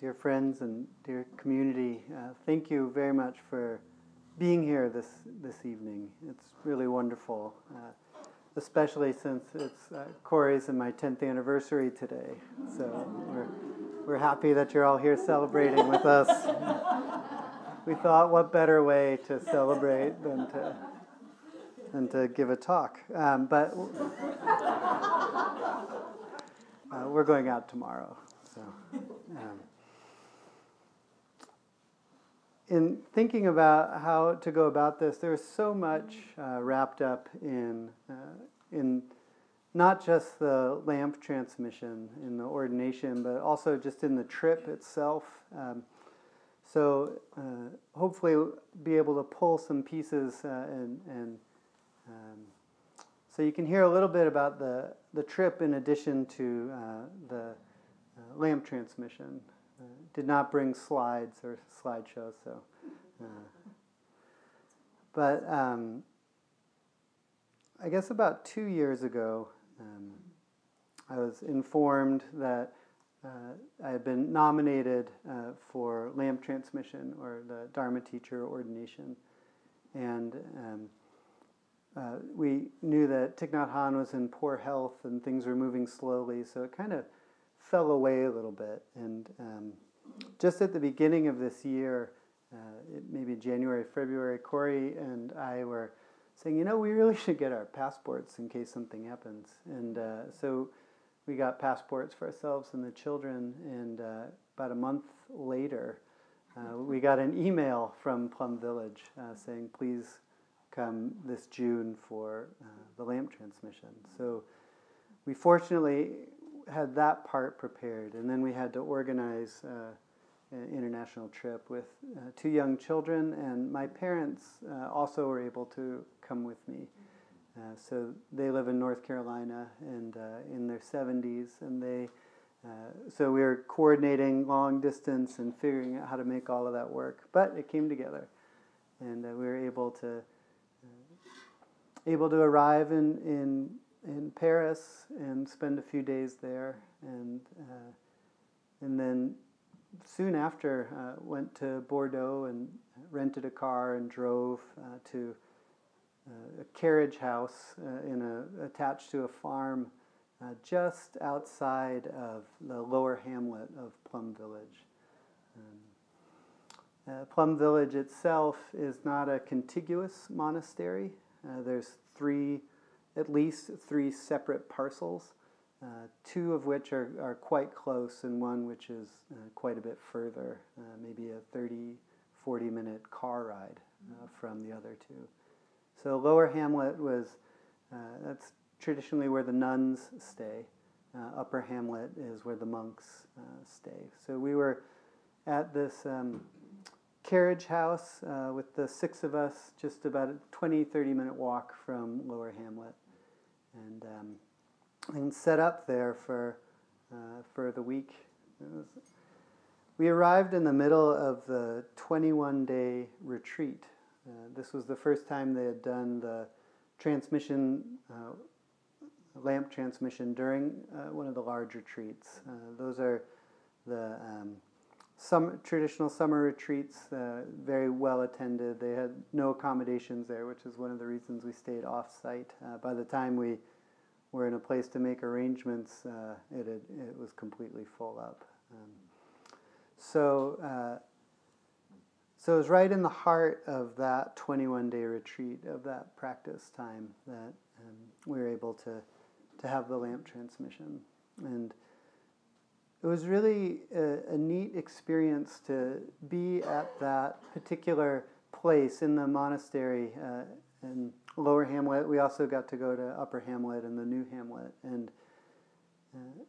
dear friends and dear community, uh, thank you very much for being here this, this evening. It's really wonderful, uh, especially since it's uh, Corey's and my 10th anniversary today. So we're, we're happy that you're all here celebrating with us. we thought, what better way to celebrate than to, than to give a talk? Um, but uh, we're going out tomorrow. So. Um, in thinking about how to go about this, there's so much uh, wrapped up in uh, in not just the lamp transmission in the ordination, but also just in the trip itself. Um, so uh, hopefully, be able to pull some pieces uh, and and um, so you can hear a little bit about the the trip in addition to uh, the uh, lamp transmission. Did not bring slides or slideshows, so. Uh, but um, I guess about two years ago, um, I was informed that uh, I had been nominated uh, for lamp transmission or the Dharma teacher ordination. And um, uh, we knew that Thich Nhat Hanh was in poor health and things were moving slowly, so it kind of fell away a little bit. And um, just at the beginning of this year, uh, maybe January, February, Corey and I were saying, you know, we really should get our passports in case something happens. And uh, so we got passports for ourselves and the children. And uh, about a month later, uh, we got an email from Plum Village uh, saying, please come this June for uh, the lamp transmission. So we fortunately had that part prepared, and then we had to organize uh, an international trip with uh, two young children, and my parents uh, also were able to come with me. Uh, so they live in North Carolina and uh, in their 70s, and they so we were coordinating long distance and figuring out how to make all of that work. But it came together, and we were able to able to arrive in in in Paris and spend a few days there, and uh, and then soon after uh, went to Bordeaux and rented a car and drove uh, to uh, a carriage house uh, in a attached to a farm uh, just outside of the lower hamlet of Plum Village. Um, Plum Village itself is not a contiguous monastery. there's three at least three separate parcels, uh, two of which are, are quite close, and one which is uh, quite a bit further, uh, maybe a 30, 40 minute car ride uh, from the other two. So Lower Hamlet was, uh, that's traditionally where the nuns stay. Uh, Upper Hamlet is where the monks stay. So we were at this um, carriage house with the six of us, just about a 20, 30 minute walk from Lower Hamlet and um, and set up there for uh, for the week. Was, we arrived in the middle of the 21 day retreat. Uh, this was the first time they had done the transmission, uh, lamp transmission during uh, one of the large retreats. Uh, those are the um, some traditional summer retreats, uh, very well attended. They had no accommodations there, which is one of the reasons we stayed off site. Uh, by the time we were in a place to make arrangements, uh, it, had, it was completely full up. Um, so, uh, so it was right in the heart of that 21 day retreat, of that practice time, that um, we were able to, to have the lamp transmission. And it was really a, a, neat experience to be at that particular place in the monastery uh, and Lower Hamlet. We also got to go to Upper Hamlet and the New Hamlet, and uh,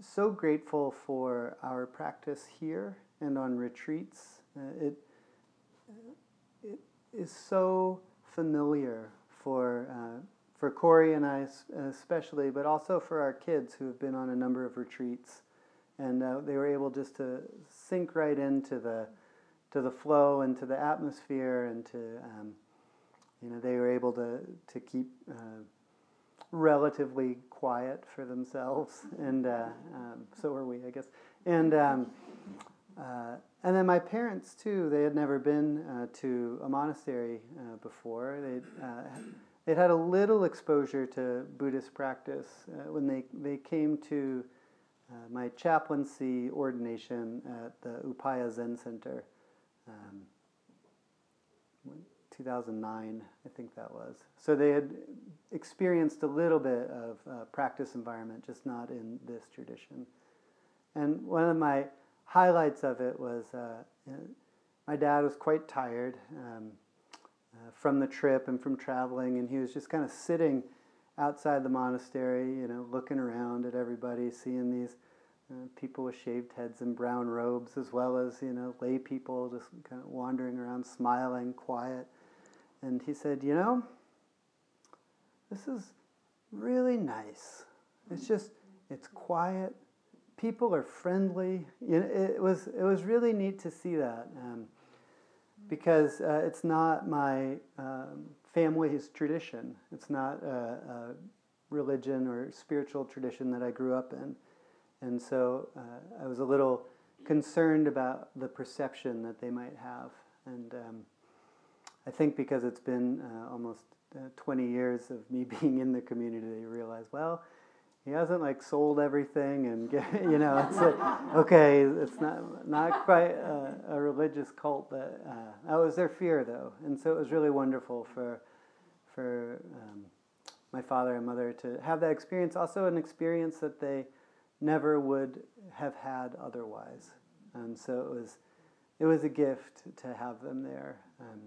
so grateful for our practice here and on retreats. Uh, it it is so familiar for uh, for Corey and I especially, but also for our kids who have been on a number of retreats, and uh, they were able just to sink right into the to the flow and to the atmosphere and to um, you know, they were able to, to keep uh, relatively quiet for themselves, and uh, um, so were we, I guess. And um, uh, and then my parents too. They had never been uh, to a monastery uh, before. They they'd had a little exposure to Buddhist practice when they they came to uh, my chaplaincy ordination at the Upaya Zen Center. Um, 2009, I think that was. So they had experienced a little bit of uh, practice environment, just not in this tradition. And one of my highlights of it was uh, my dad was quite tired um, uh, from the trip and from traveling, and he was just kind of sitting outside the monastery, you know, looking around at everybody, seeing these uh, people with shaved heads and brown robes, as well as you know lay people just kind of wandering around, smiling, quiet. And he said, "You know, this is really nice. It's just it's quiet. People are friendly. You know, it was it was really neat to see that." Um, because uh, it's not my um, family's tradition. It's not a, a, religion or spiritual tradition that I grew up in. And so uh, I was a little concerned about the perception that they might have. And um, I think because it's been uh, almost uh, 20 years of me being in the community, they realize, well, he hasn't like sold everything and get, you know it's like, okay it's not not quite a, a religious cult that uh, that was their fear though and so it was really wonderful for for um, my father and mother to have that experience also an experience that they never would have had otherwise. And so it was, it was a gift to have them there um,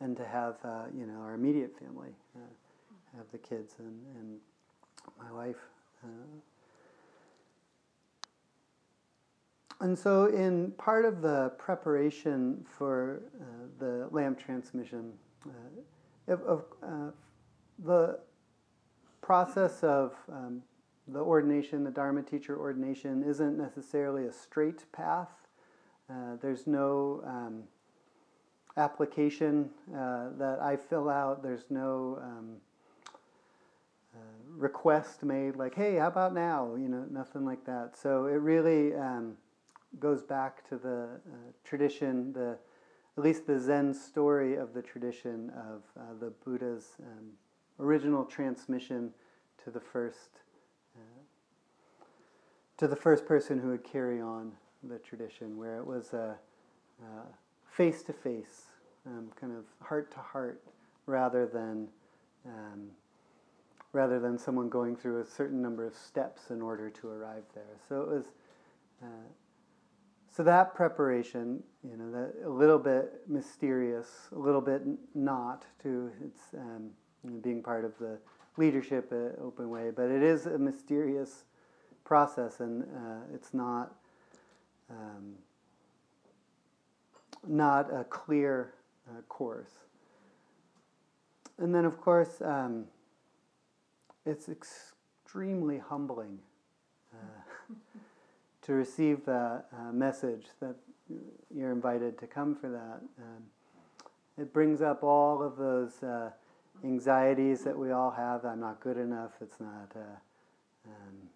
and to have, uh, you know, our immediate family, uh, have the kids and, and my wife. Uh. And so, in part of the preparation for uh, the lamp transmission, uh, of, uh, the process of um, the ordination, the Dharma teacher ordination, isn't necessarily a straight path. Uh, there's no um, application uh, that I fill out. There's no um, request made like, "Hey, how about now?" You know, nothing like that. So it really um, goes back to the uh, tradition, the at least the Zen story of the tradition of uh, the Buddha's um, original transmission to the first to the first person who would carry on the tradition, where it was a face to face, kind of heart to heart, rather than um, rather than someone going through a certain number of steps in order to arrive there. So it was. Uh, so that preparation, you know, that a little bit mysterious, a little bit not to its um, being part of the leadership at Open Way, but it is a mysterious process, and uh, it's not um, not a clear uh, course. And then, of course, um, it's extremely humbling uh, to receive that uh, message that you're invited to come for that. Um, it brings up all of those uh, anxieties that we all have. I'm not good enough. It's not. Uh, um,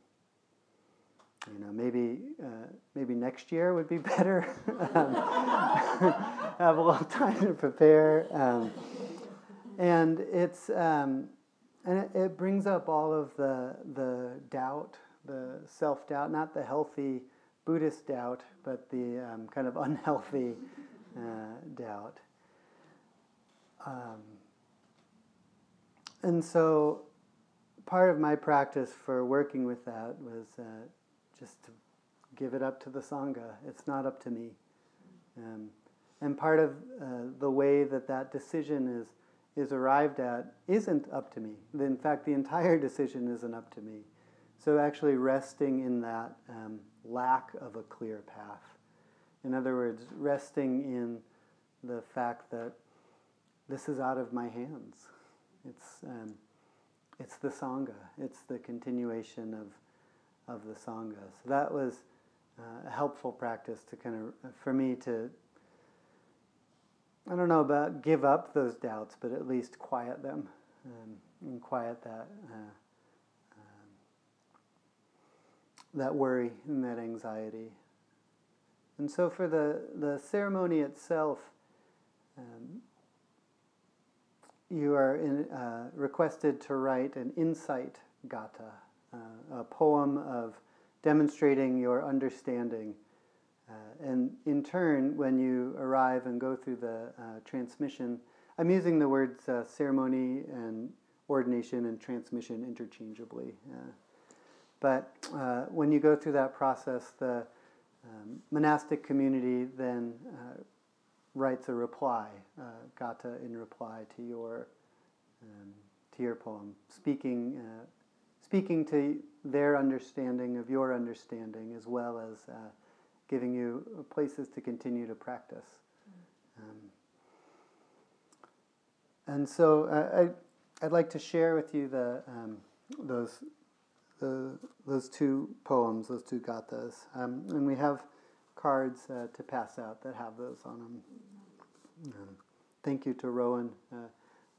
you know, maybe uh, maybe next year would be better. um, have a little time to prepare, um, and it's um, and it, it, brings up all of the the doubt, the self doubt, not the healthy Buddhist doubt, but the um, kind of unhealthy uh, doubt. Um, and so, part of my practice for working with that was. Uh, just to give it up to the Sangha. It's not up to me. Um, and part of uh, the way that that decision is, is arrived at isn't up to me. In fact, the entire decision isn't up to me. So actually resting in that um, lack of a clear path. In other words, resting in the fact that this is out of my hands. It's, um, it's the Sangha. It's the continuation of of the Sangha. So that was uh, a helpful practice to kind of, for me to, I don't know about give up those doubts, but at least quiet them um, and quiet that. Uh, um, that worry and that anxiety. And so for the, the ceremony itself, um, you are in, uh, requested to write an insight gatha, uh, a poem of demonstrating your understanding. Uh, and in turn, when you arrive and go through the uh, transmission, I'm using the words uh, ceremony and ordination and transmission interchangeably. Uh, but when you go through that process, the um, monastic community then writes a reply, uh, gatha in reply to your um, to your poem, speaking uh, speaking to their understanding of your understanding, as well as uh, giving you places to continue to practice. Um, and so uh, I, I'd like to share with you the um, those the, those two poems, those two gathas, um, and we have cards uh, to pass out that have those on them. Um, thank you to Rowan. Uh,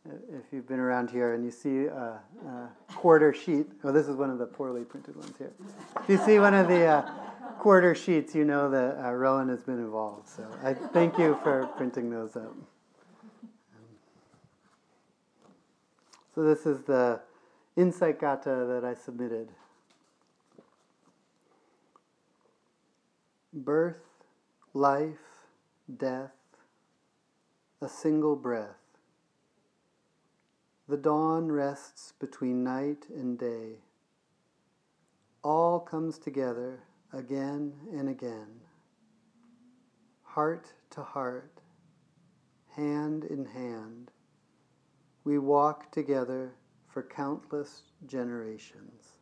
if you've been around here and you see a, a, quarter sheet, oh, this is one of the poorly printed ones here. If you see one of the uh, quarter sheets, you know that uh, Rowan has been involved. So I thank you for printing those up. So this is the insight gatha that I submitted. Birth, life, death, a single breath. The dawn rests between night and day. All comes together again and again, heart to heart, hand in hand. We walk together for countless generations.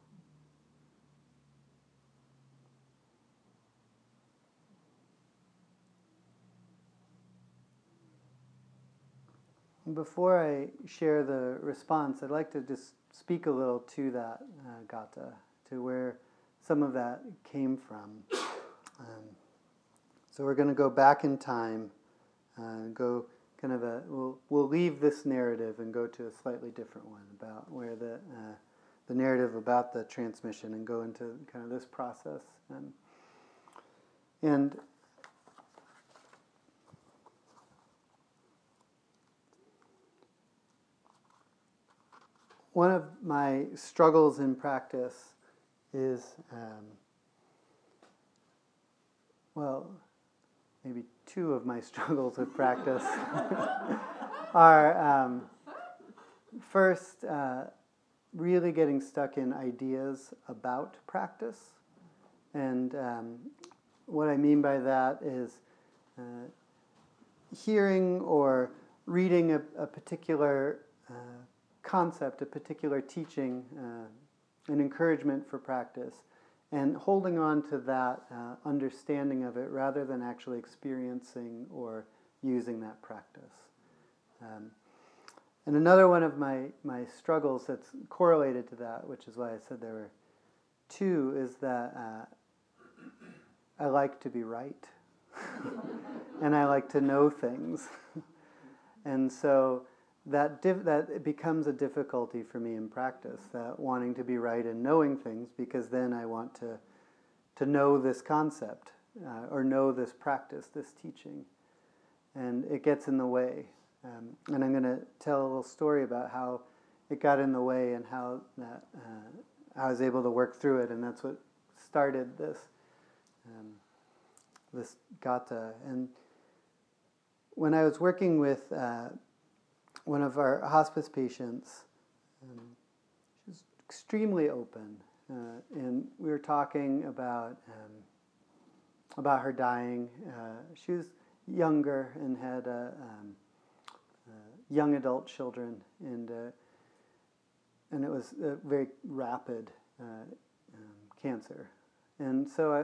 Before I share the response, I'd like to just speak a little to that uh, gatha, to where some of that came from. Um, so we're going to go back in time, uh, go kind of a, we'll, we'll leave this narrative and go to a slightly different one about where the, uh, the narrative about the transmission and go into kind of this process. And, and one of my struggles in practice is, um, well, maybe two of my struggles with practice are um, first, uh, really getting stuck in ideas about practice. And um, what I mean by that is uh, hearing or reading a, a particular uh, concept, a particular teaching, uh, an encouragement for practice, and holding on to that uh, understanding of it rather than actually experiencing or using that practice. Um, and another one of my, my struggles that's correlated to that, which is why I said there were two, is that uh, I like to be right. and I like to know things. and so that diff- that becomes a difficulty for me in practice. That wanting to be right and knowing things, because then I want to to know this concept uh, or know this practice, this teaching, and it gets in the way. Um, and I'm going to tell a little story about how it got in the way and how that uh, I was able to work through it, and that's what started this um, this gatha. And when I was working with uh, one of our hospice patients. Um, she was extremely open, uh, and we were talking about um, about her dying. Uh, she was younger and had um, uh, young adult children, and uh, and it was a very rapid uh, um, cancer. And so I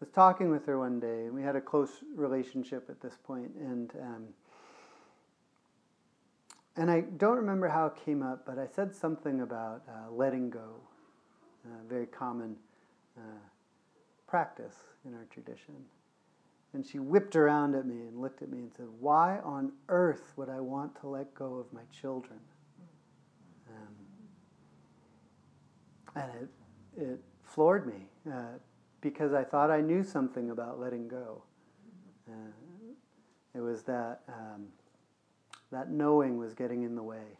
was talking with her one day, and we had a close relationship at this point, and um, and I don't remember how it came up, but I said something about uh, letting go, uh, very common uh, practice in our tradition. And she whipped around at me and looked at me and said, Why on earth would I want to let go of my children? Um, and it, it floored me uh, because I thought I knew something about letting go. Uh, it was that um, that knowing was getting in the way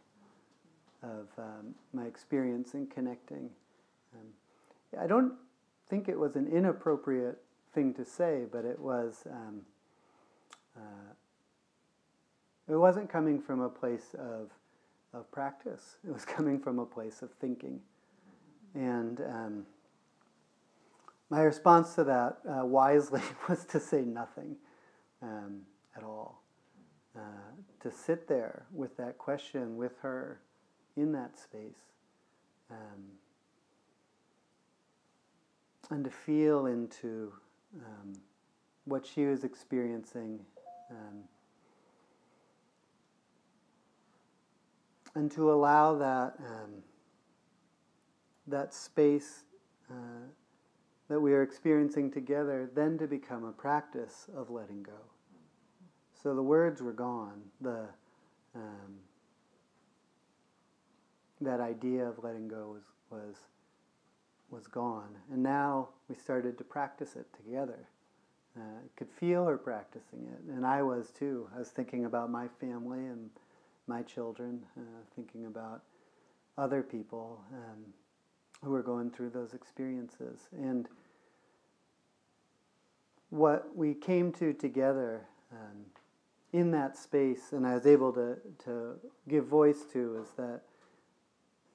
of um, my experience in connecting. Um, I don't think it was an inappropriate thing to say, but it was. Um, uh, it wasn't coming from a place of of practice. It was coming from a place of thinking, and um, my response to that uh, wisely was to say nothing um, at all. Uh, to sit there with that question with her in that space. Um, and to feel into um, what she was experiencing. Um, and to allow that, um, that space uh, that we are experiencing together then to become a practice of letting go. So the words were gone. The um, that idea of letting go was was was gone, and now we started to practice it together. Uh, could feel her practicing it, and I was too. I was thinking about my family and my children, uh, thinking about other people um, who were going through those experiences, and what we came to together. Um, in that space, and I was able to, to give voice to, is that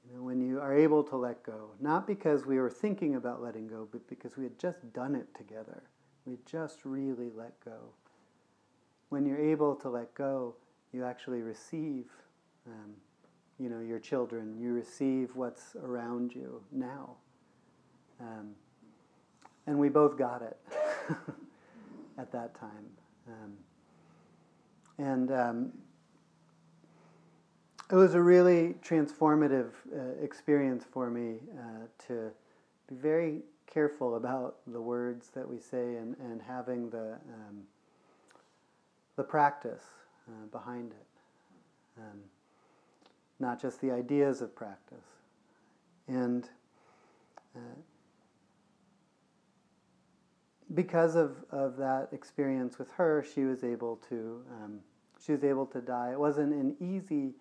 you know, when you are able to let go, not because we were thinking about letting go, but because we had just done it together. We just really let go. When you're able to let go, you actually receive, um, you know, your children. You receive what's around you now, um, and we both got it at that time. Um, and um, it was a really transformative uh, experience for me uh, to be very careful about the words that we say and, and having the, um, the practice uh, behind it. Um, not just the ideas of practice. And uh, because of, of that experience with her, she was able to um, she was able to die. It wasn't an easy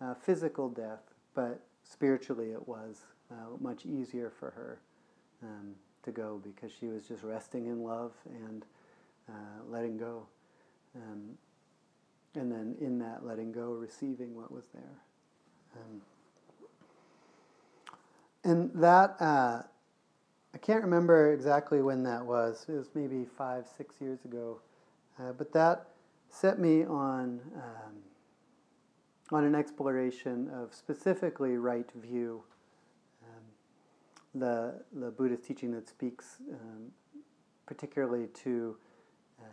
uh, physical death, but spiritually it was uh, much easier for her um, to go because she was just resting in love and uh, letting go, um, and then in that letting go, receiving what was there. Um, and that uh, I can't remember exactly when that was. It was maybe five, six years ago. Uh, but that set me on, um, on an exploration of specifically right view, um, the, the Buddhist teaching that speaks um, particularly to uh,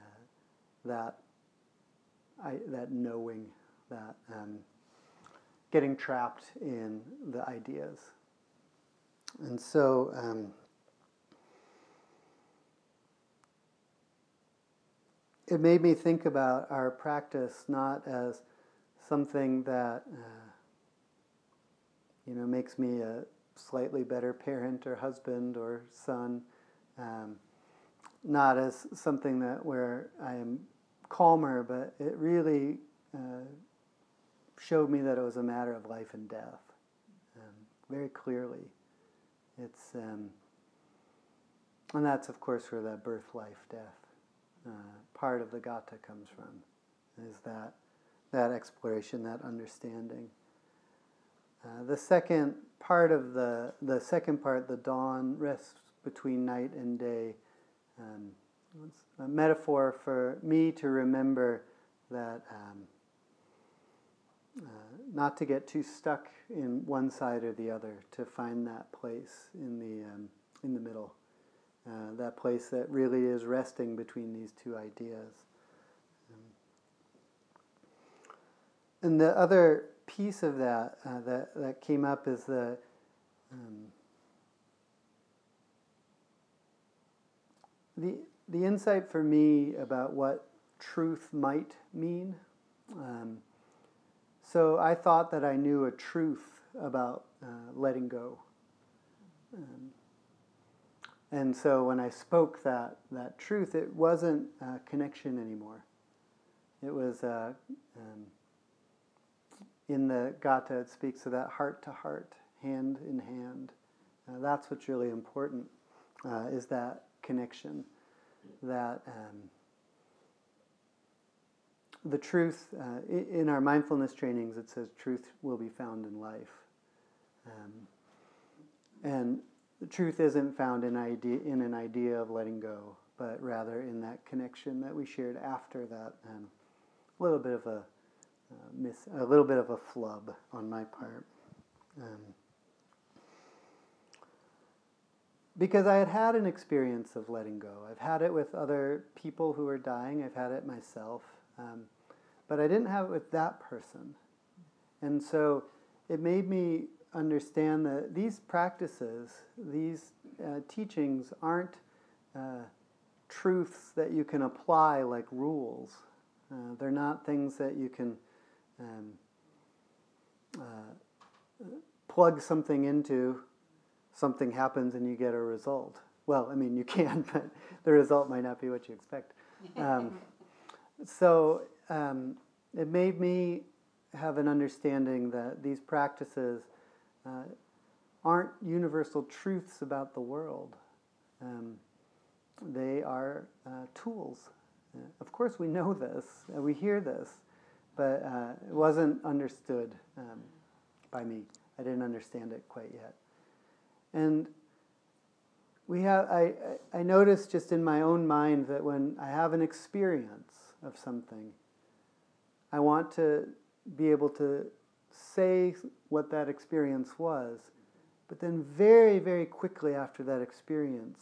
that, I, that knowing, that um, getting trapped in the ideas. And so, it made me think about our practice not as something that uh, you know makes me a slightly better parent or husband or son, um, not as something that where I am calmer, but it really uh, showed me that it was a matter of life and death um, very clearly. It's um, and that's of course where that birth, life, death uh, part of the gatha comes from, is that, that exploration, that understanding. Uh, the second part of the, the second part, the dawn, rests between night and day. Um, it's a metaphor for me to remember that um, uh, not to get too stuck in one side or the other, to find that place in the, um, in the middle. Uh, that place that really is resting between these two ideas. And the other piece of that uh, that, that came up is the um, the the insight for me about what truth might mean. Um, so I thought that I knew a truth about uh, letting go. Um, and so when I spoke that, that truth, it wasn't a connection anymore. It was uh, um, in the Gatha, it speaks of that heart to heart, hand in hand. Uh, that's what's really important, uh, is that connection. That um, the truth, uh, in our mindfulness trainings, it says truth will be found in life. Um, and the truth isn't found in, idea, in an idea of letting go, but rather in that connection that we shared after that. Um, a little bit of a uh, miss, a little bit of a flub on my part. Um, because I had had an experience of letting go. I've had it with other people who are dying. I've had it myself, um, but I didn't have it with that person, and so it made me understand that these practices, these uh, teachings, aren't uh, truths that you can apply like rules. Uh, they're not things that you can um, uh, plug something into, something happens and you get a result. Well, I mean, you can, but the result might not be what you expect. Um, so um, it made me have an understanding that these practices uh, aren't universal truths about the world. Um, they are uh, tools. Uh, of course, we know this, we hear this, but uh, it wasn't understood um, by me. I didn't understand it quite yet. And we have, I, I noticed just in my own mind that when I have an experience of something, I want to be able to say what that experience was, but then very, very quickly after that experience,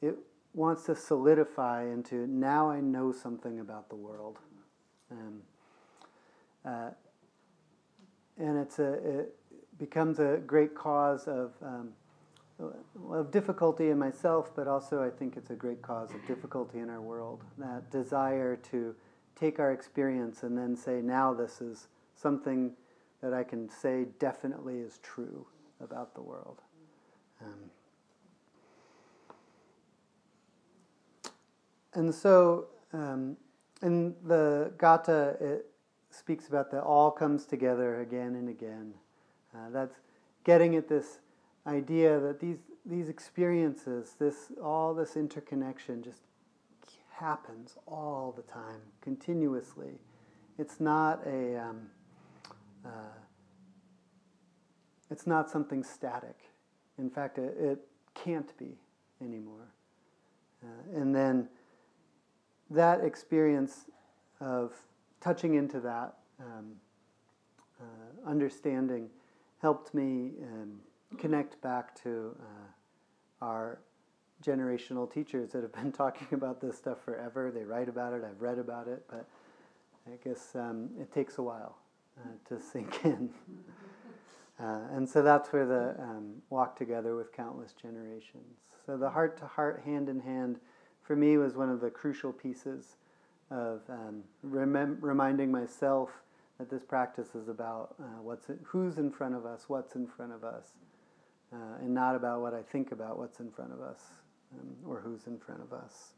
it wants to solidify into now I know something about the world. Um, uh, and it's a, it becomes a great cause of, um, of difficulty in myself, but also I think it's a great cause of difficulty in our world. That desire to take our experience and then say, now this is something that I can say definitely is true about the world. Um, and so, um, in the Gatha, it speaks about that all comes together again and again. Uh, that's getting at this idea that these these experiences, this all this interconnection, just happens all the time, continuously. It's not a um, uh, it's not something static. In fact, it, it can't be anymore. Uh, and then that experience of touching into that um, uh, understanding helped me um, connect back to uh, our generational teachers that have been talking about this stuff forever. They write about it, I've read about it, but I guess um, it takes a while uh, to sink in. Uh, and so that's where the um, walk together with countless generations. So the heart to heart, hand in hand, for me was one of the crucial pieces of um, remem- reminding myself that this practice is about uh, what's who's in front of us, what's in front of us, uh, and not about what I think about what's in front of us um, or who's in front of us.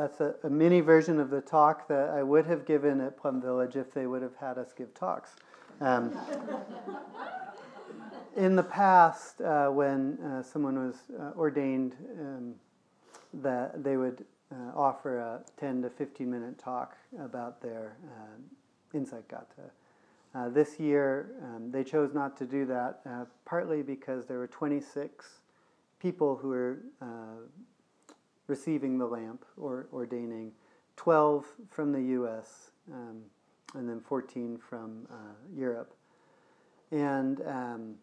That's a, a, mini version of the talk that I would have given at Plum Village if they would have had us give talks. Um, in the past, uh, when uh, someone was uh, ordained, um, that they would uh, offer a 10 to 15 minute talk about their uh, insight gatha. Uh, this year, um, they chose not to do that, partly because there were 26 people who were receiving the lamp or ordaining, 12 from the US, um, and then 14 from uh, Europe. And, um,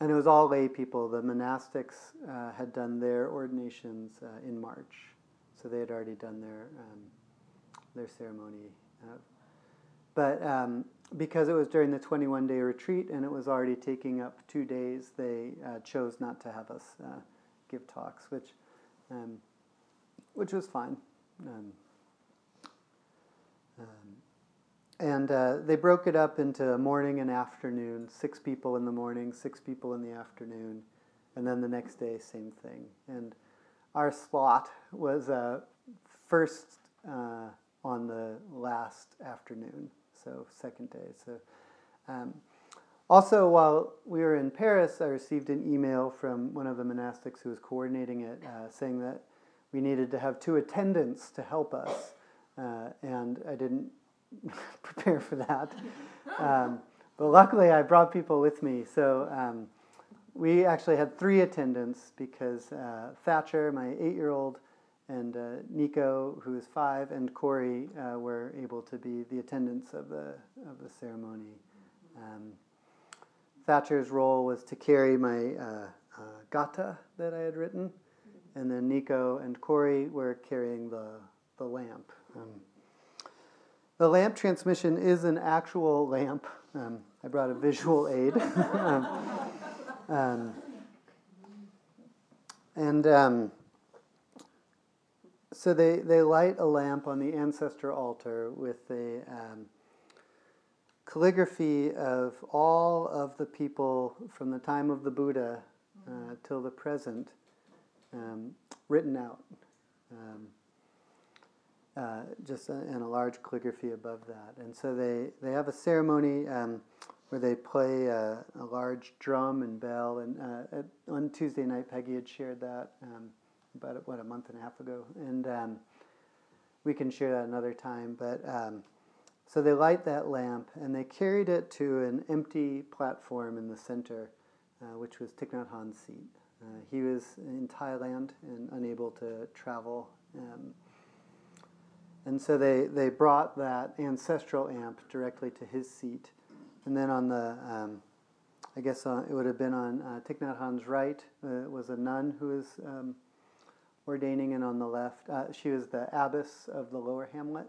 and it was all lay people. The monastics uh, had done their ordinations uh, in March, so they had already done their, um, their ceremony. Uh, but um, because it was during the 21 day retreat and it was already taking up two days, they uh, chose not to have us uh, give talks, which um, which was fine. Um, um, and uh, they broke it up into morning and afternoon six people in the morning, six people in the afternoon, and then the next day, same thing. And our slot was uh, first uh, on the last afternoon, so second day. So, um, also, while we were in Paris, I received an email from one of the monastics who was coordinating it, uh, saying that we needed to have two attendants to help us, uh, and I didn't prepare for that. Um, but luckily, I brought people with me, so. Um, we actually had three attendants because uh, Thatcher, my eight year old, and uh, Nico, who is five, and Corey uh, were able to be the attendants of the, of the ceremony. Um, Thatcher's role was to carry my uh, uh, gatha that I had written, and then Nico and Corey were carrying the, the lamp. Um, the lamp transmission is an actual lamp. Um, I brought a visual aid. um, um, and um, so they, they light a lamp on the ancestor altar with um, calligraphy of all of the people from the time of the Buddha uh, till the present um, written out. Um, uh, just a, a large calligraphy above that. And so they, they have a ceremony um, where they play a, a, large drum and bell. And uh, at, on Tuesday night, Peggy had shared that um, about what a month and a half ago, and um, we can share that another time. But um, so they light that lamp, and they carried it to an empty platform in the center, uh, which was Thich Nhat Hanh's seat. Uh, he was in Thailand and unable to travel. Um, and so they, they brought that ancestral amp directly to his seat and then on the, um, I guess uh, it would have been on uh, Thich Nhat Hanh's right uh, was a nun who was um, ordaining, and on the left, uh, she was the abbess of the lower hamlet.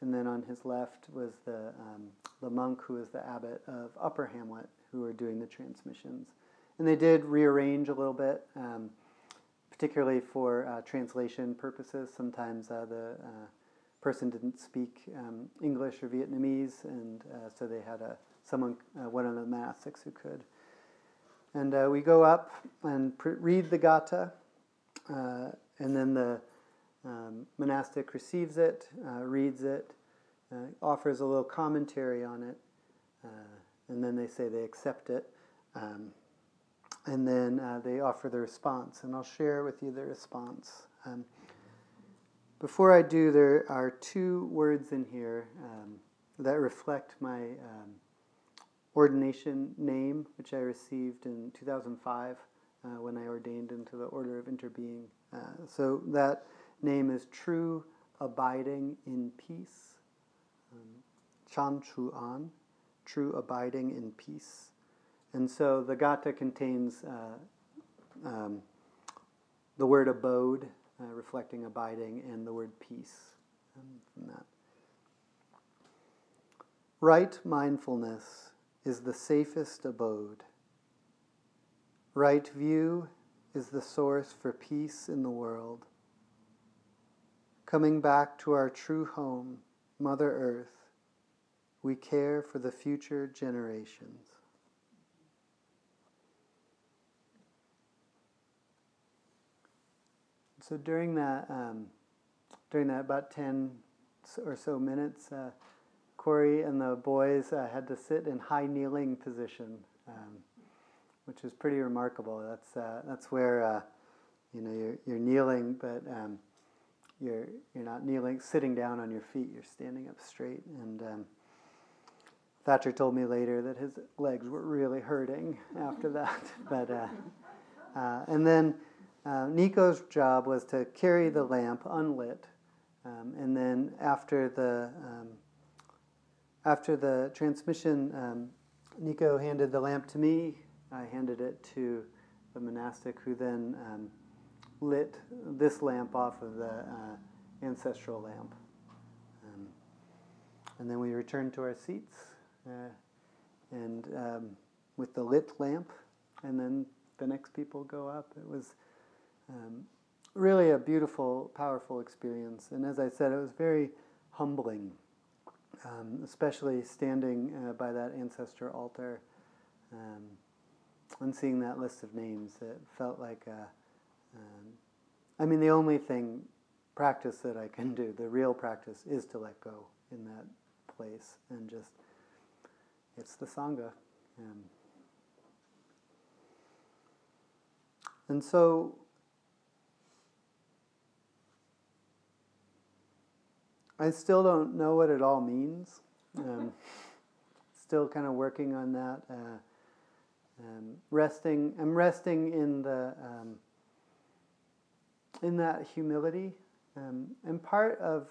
And then on his left was the, um, the monk who was the abbot of Upper Hamlet, who were doing the transmissions. And they did rearrange a little bit, um, particularly for uh, translation purposes. Sometimes uh, the uh, person didn't speak um, English or Vietnamese, and uh, so they had a someone, uh, one of the monastics who could. And uh, we go up and read the Gatha, uh, and then the um, monastic receives it, uh, reads it, uh, offers a little commentary on it, uh, and then they say they accept it. Um, and then they offer the response, and I'll share with you the response. Um, before I do, there are two words in here um, that reflect my um, ordination name, which I received in 2005 uh, when I ordained into the Order of Interbeing. Uh, so that name is True Abiding in Peace. Um, Chan Chu An, True Abiding in Peace. And so the Gatha contains uh, um, the word abode, uh, reflecting abiding, and the word peace um, from that. Right mindfulness is the safest abode. Right view is the source for peace in the world. Coming back to our true home, Mother Earth, we care for the future generations. So during that, um, during that about ten or so minutes, uh, Corey and the boys uh, had to sit in high kneeling position, um, which is pretty remarkable. That's uh, that's where uh, you know you're you're kneeling, but um, you're you're not kneeling sitting down on your feet. You're standing up straight. And um, Thatcher told me later that his legs were really hurting after that. but uh, uh, and then uh, Nico's job was to carry the lamp unlit, um, and then after the um, after the transmission, um, Nico handed the lamp to me. I handed it to the monastic, who then um, lit this lamp off of the uh, ancestral lamp. Um, and then we returned to our seats, uh, and um, with the lit lamp, and then the next people go up. It was um, really a beautiful, powerful experience. And as I said, it was very humbling um, especially standing uh, by that ancestor altar um, and seeing that list of names. It felt like a, I mean, the only thing, practice that I can do, the real practice, is to let go in that place and just, it's the Sangha. Um, and so, I still don't know what it all means. Um, still kind of working on that. Uh, um, resting, I'm resting in the um, in that humility, um, and part of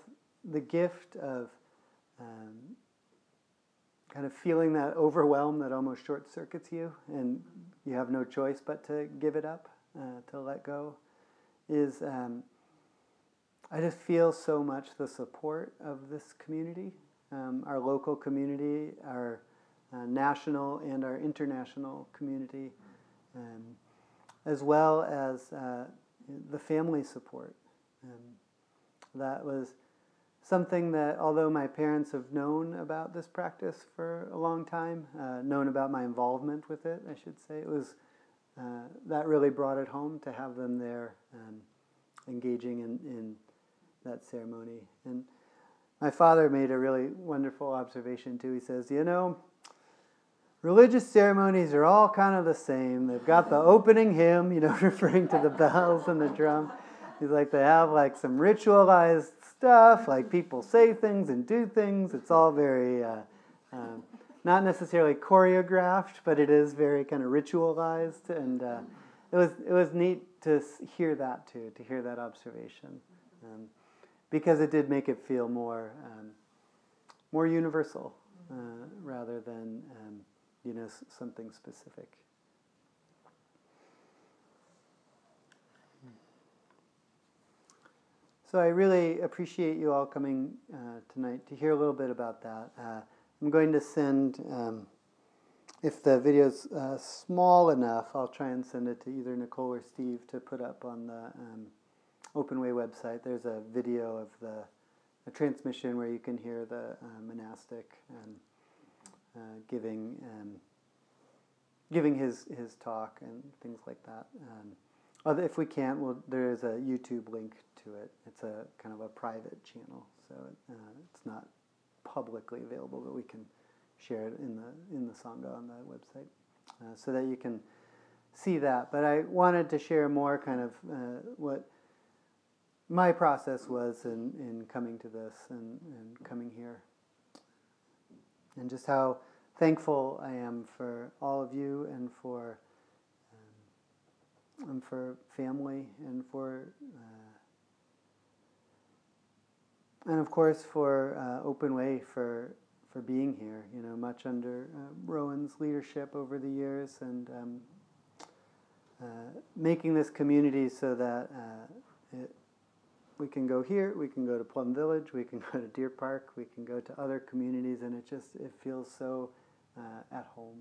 the gift of um, kind of feeling that overwhelm that almost short circuits you, and you have no choice but to give it up, uh, to let go, is um, I just feel so much the support of this community, um, our local community, our uh, national and our international community, um, as well as uh, the family support. Um, that was something that, although my parents have known about this practice for a long time, uh, known about my involvement with it, I should say, it was uh, that really brought it home to have them there um, engaging in, in that ceremony. And my father made a really wonderful observation too. He says, You know, religious ceremonies are all kind of the same. They've got the opening hymn, you know, referring to the bells and the drum. He's like, they have like some ritualized stuff, like people say things and do things. It's all very, uh, um, not necessarily choreographed, but it is very kind of ritualized. And uh, it was it was neat to hear that too, to hear that observation. Um, because it did make it feel more um, more universal uh, rather than um, you know something specific. So I really appreciate you all coming uh, tonight to hear a little bit about that. Uh, I'm going to send, um, if the video's uh, small enough, I'll try and send it to either Nicole or Steve to put up on the um, OpenWay website, there's a video of the, transmission where you can hear the uh, monastic and uh, giving um, giving his, his talk and things like that. Um, if we can't, well, there is a YouTube link to it. It's a kind of a private channel, so uh, it's not publicly available, but we can share it in the in the sangha on the website, uh, so that you can see that. But I wanted to share more kind of uh, what my process was in, in coming to this and, and coming here. And just how thankful I am for all of you and for um, and for family and for uh, and of course for uh, Open Way for for being here. You know, much under uh, Rowan's leadership over the years and um, uh, making this community so that uh, it, we can go here, we can go to Plum Village, we can go to Deer Park, we can go to other communities, and it just it feels so uh, at home.